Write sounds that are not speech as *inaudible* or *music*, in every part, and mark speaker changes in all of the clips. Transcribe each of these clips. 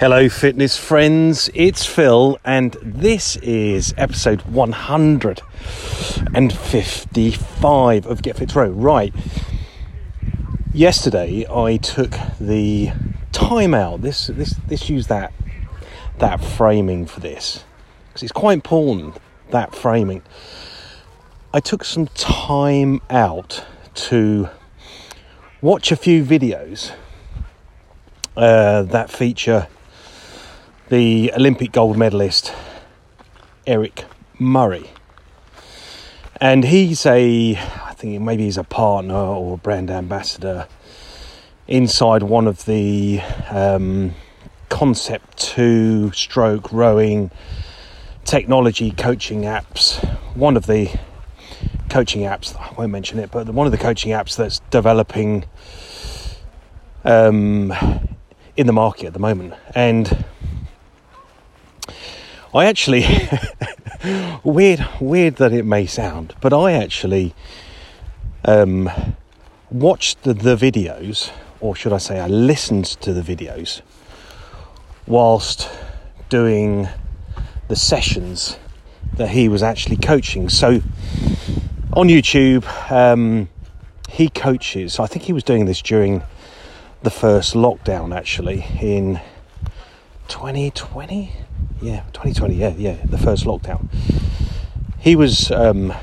Speaker 1: Hello, fitness friends. It's Phil, and this is episode 155 of Get Fit to Row. Right. Yesterday, I took the time out. This, this, this use that that framing for this because it's quite important. That framing. I took some time out to watch a few videos uh, that feature the Olympic gold medalist Eric Murray. And he's a, I think maybe he's a partner or brand ambassador inside one of the um, Concept 2 stroke rowing technology coaching apps. One of the coaching apps, I won't mention it, but one of the coaching apps that's developing um, in the market at the moment. And I actually *laughs* weird weird that it may sound, but I actually um, watched the, the videos, or should I say, I listened to the videos whilst doing the sessions that he was actually coaching. So on YouTube, um, he coaches. I think he was doing this during the first lockdown, actually in 2020 yeah, 2020, yeah, yeah, the first lockdown. He was um,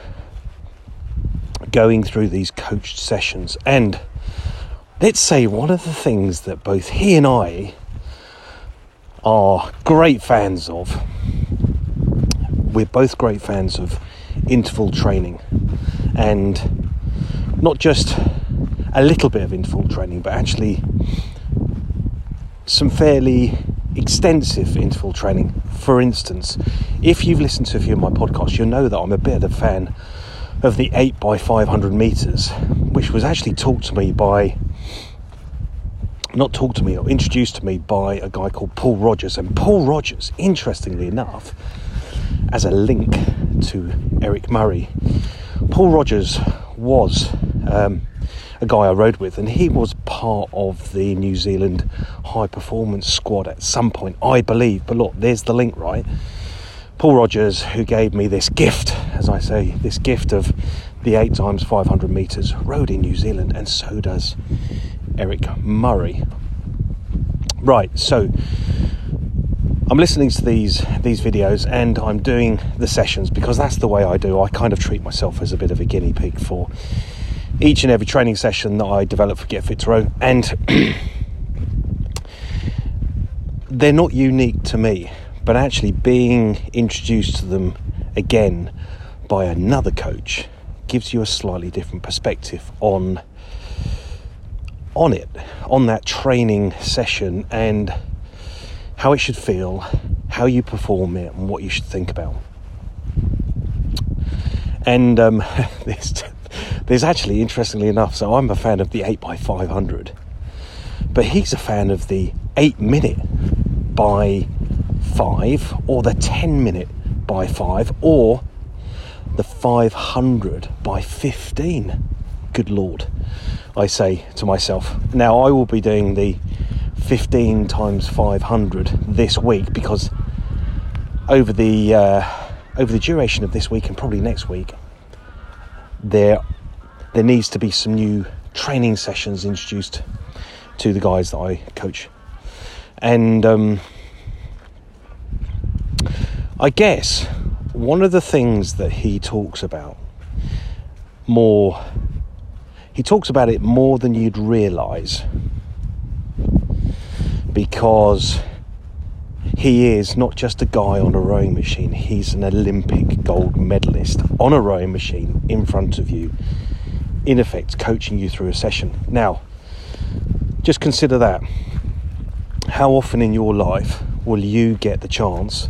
Speaker 1: going through these coached sessions, and let's say one of the things that both he and I are great fans of, we're both great fans of interval training, and not just a little bit of interval training, but actually some fairly extensive interval training. For instance, if you've listened to a few of my podcasts, you'll know that I'm a bit of a fan of the 8 by 500 meters, which was actually taught to me by, not taught to me, or introduced to me by a guy called Paul Rogers. And Paul Rogers, interestingly enough, as a link to Eric Murray, Paul Rogers was um, a guy I rowed with, and he was part of the New Zealand high performance squad at some point, I believe. But look, there's the link, right? Paul Rogers, who gave me this gift, as I say, this gift of the 8 times 500 metres, rowed in New Zealand, and so does Eric Murray. Right, so I'm listening to these these videos and I'm doing the sessions because that's the way I do. I kind of treat myself as a bit of a guinea pig for each and every training session that I develop for Get Fit to Row, and *clears throat* they're not unique to me, but actually being introduced to them again by another coach gives you a slightly different perspective on on it, on that training session, and how it should feel, how you perform it, and what you should think about. And um, *laughs* there's there's actually, interestingly enough, so I'm a fan of the 8x500, but he's a fan of the 8 minute by 5 or the 10 minute by 5 or the 500 by 15. Good Lord, I say to myself. Now, I will be doing the 15 times 500 this week because over the uh, over the duration of this week and probably next week, there there needs to be some new training sessions introduced to the guys that I coach. And um, I guess one of the things that he talks about more, he talks about it more than you'd realize because he is not just a guy on a rowing machine, he's an Olympic gold medalist on a rowing machine in front of you in effect coaching you through a session. Now, just consider that. How often in your life will you get the chance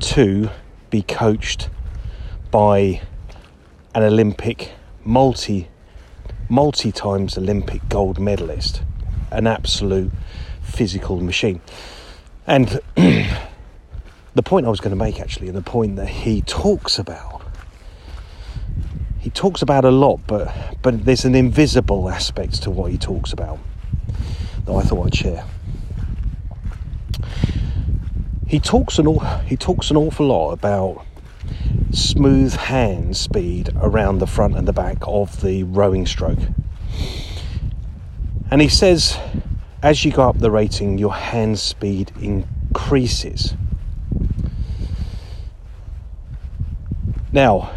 Speaker 1: to be coached by an Olympic multi multi times Olympic gold medalist, an absolute physical machine. And *clears throat* the point I was going to make actually, and the point that he talks about he talks about a lot, but but there's an invisible aspect to what he talks about that I thought I'd share. he talks an he talks an awful lot about smooth hand speed around the front and the back of the rowing stroke. And he says as you go up the rating, your hand speed increases. Now,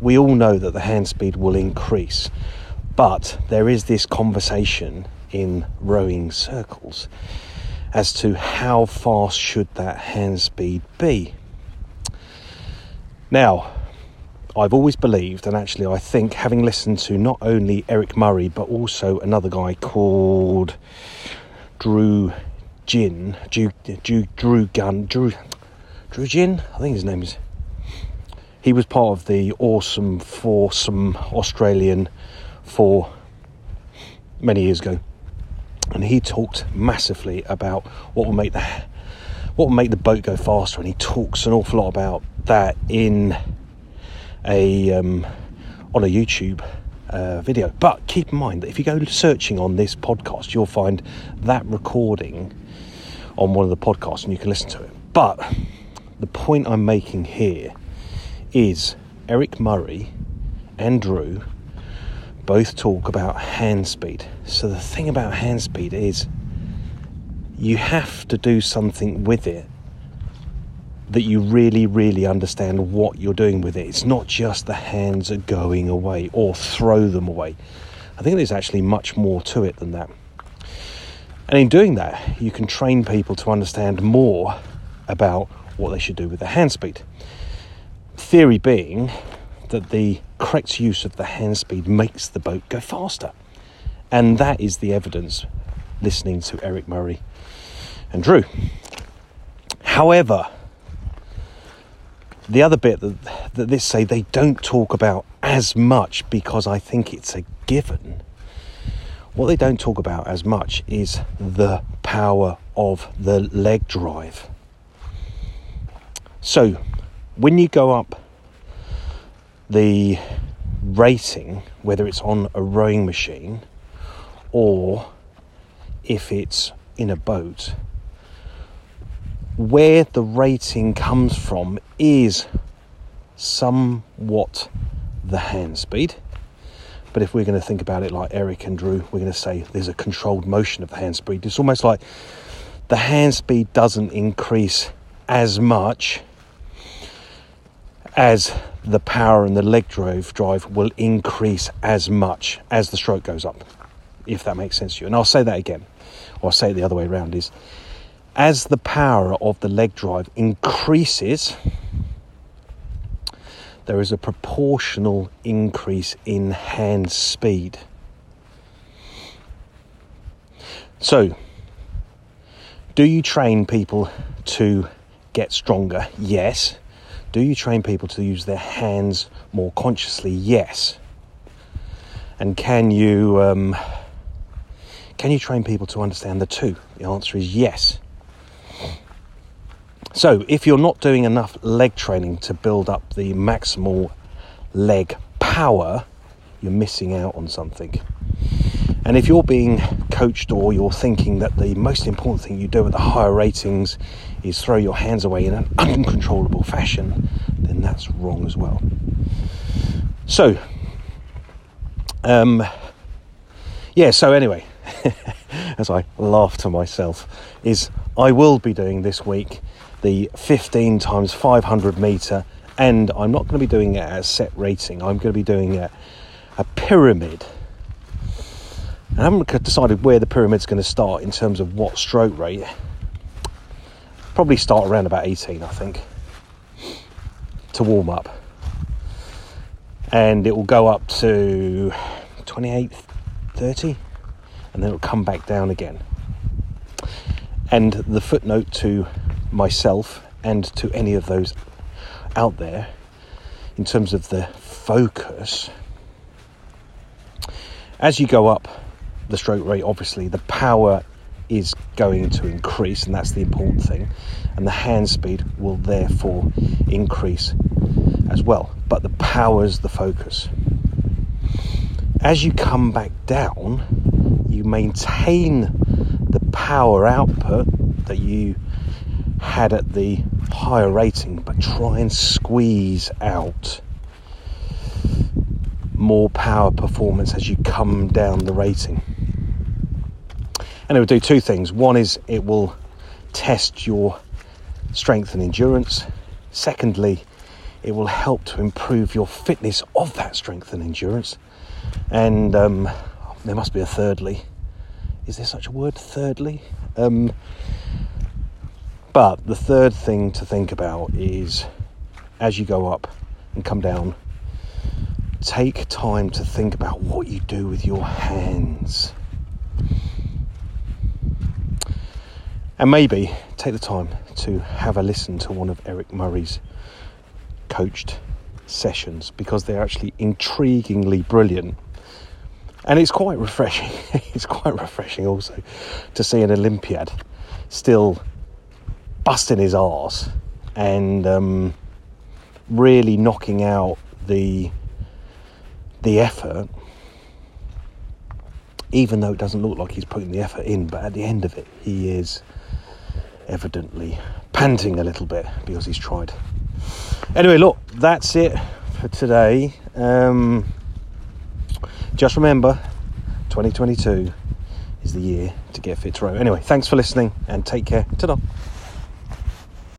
Speaker 1: we all know that the hand speed will increase, but there is this conversation in rowing circles as to how fast should that hand speed be. Now, I've always believed, and actually, I think having listened to not only Eric Murray but also another guy called Drew Ginn, Drew, Drew, Drew Gunn, Drew, Drew Ginn, I think his name is. He was part of the Oarsome Foursome Australian for many years ago, and he talked massively about what will make the what will make the boat go faster, and he talks an awful lot about that in a um, on a YouTube uh, video. But keep in mind that if you go searching on this podcast, you'll find that recording on one of the podcasts, and you can listen to it. But the point I'm making here is Eric Murray and Drew both talk about hand speed. So the thing about hand speed is you have to do something with it that you really, really understand what you're doing with it. It's not just the hands are going away or throw them away. I think there's actually much more to it than that. And in doing that, you can train people to understand more about what they should do with their hand speed. Theory being that the correct use of the hand speed makes the boat go faster. And that is the evidence listening to Eric Murray and Drew. However, the other bit that, that this say they don't talk about as much because I think it's a given. What they don't talk about as much is the power of the leg drive. So, when you go up the rating, whether it's on a rowing machine or if it's in a boat, where the rating comes from is somewhat the hand speed. But if we're going to think about it like Eric and Drew, we're going to say there's a controlled motion of the hand speed. It's almost like the hand speed doesn't increase as much as the power and the leg drive drive will increase as much as the stroke goes up, if that makes sense to you. And I'll say that again, or I'll say it the other way around is as the power of the leg drive increases, there is a proportional increase in hand speed. So, do you train people to get stronger? Yes. Do you train people to use their hands more consciously? Yes. And can you um, can you train people to understand the two? The answer is yes. So, if you're not doing enough leg training to build up the maximal leg power, you're missing out on something. And if you're being coached or you're thinking that the most important thing you do at the higher ratings is throw your hands away in an uncontrollable fashion, then that's wrong as well. So, um, yeah, so anyway, *laughs* as I laugh to myself, is I will be doing this week the 15 times 500 meter, and I'm not going to be doing it as set rating. I'm going to be doing a, a pyramid. I haven't decided where the pyramid's going to start in terms of what stroke rate. Probably start around about 18, I think, to warm up. And it will go up to 28, 30, and then it'll come back down again. And the footnote to myself and to any of those out there in terms of the focus. As you go up the stroke rate, obviously the power is going to increase, and that's the important thing, and the hand speed will therefore increase as well. But the power is the focus. As you come back down, you maintain the power output that you had at the higher rating, but try and squeeze out more power performance as you come down the rating. And it will do two things. One is it will test your strength and endurance. Secondly, it will help to improve your fitness of that strength and endurance. And um, there must be a thirdly. Is there such a word, thirdly? Um, but the third thing to think about is as you go up and come down, take time to think about what you do with your hands. And maybe take the time to have a listen to one of Eric Murray's coached sessions because they're actually intriguingly brilliant. And it's quite refreshing. *laughs* it's quite refreshing also to see an Olympiad still busting his arse and um, really knocking out the the effort, even though it doesn't look like he's putting the effort in. But at the end of it, he is evidently panting a little bit because he's tried. Anyway, look, that's it for today. Um, just remember, 2022 is the year to get fit to. Anyway, thanks for listening and take care. Ta-da.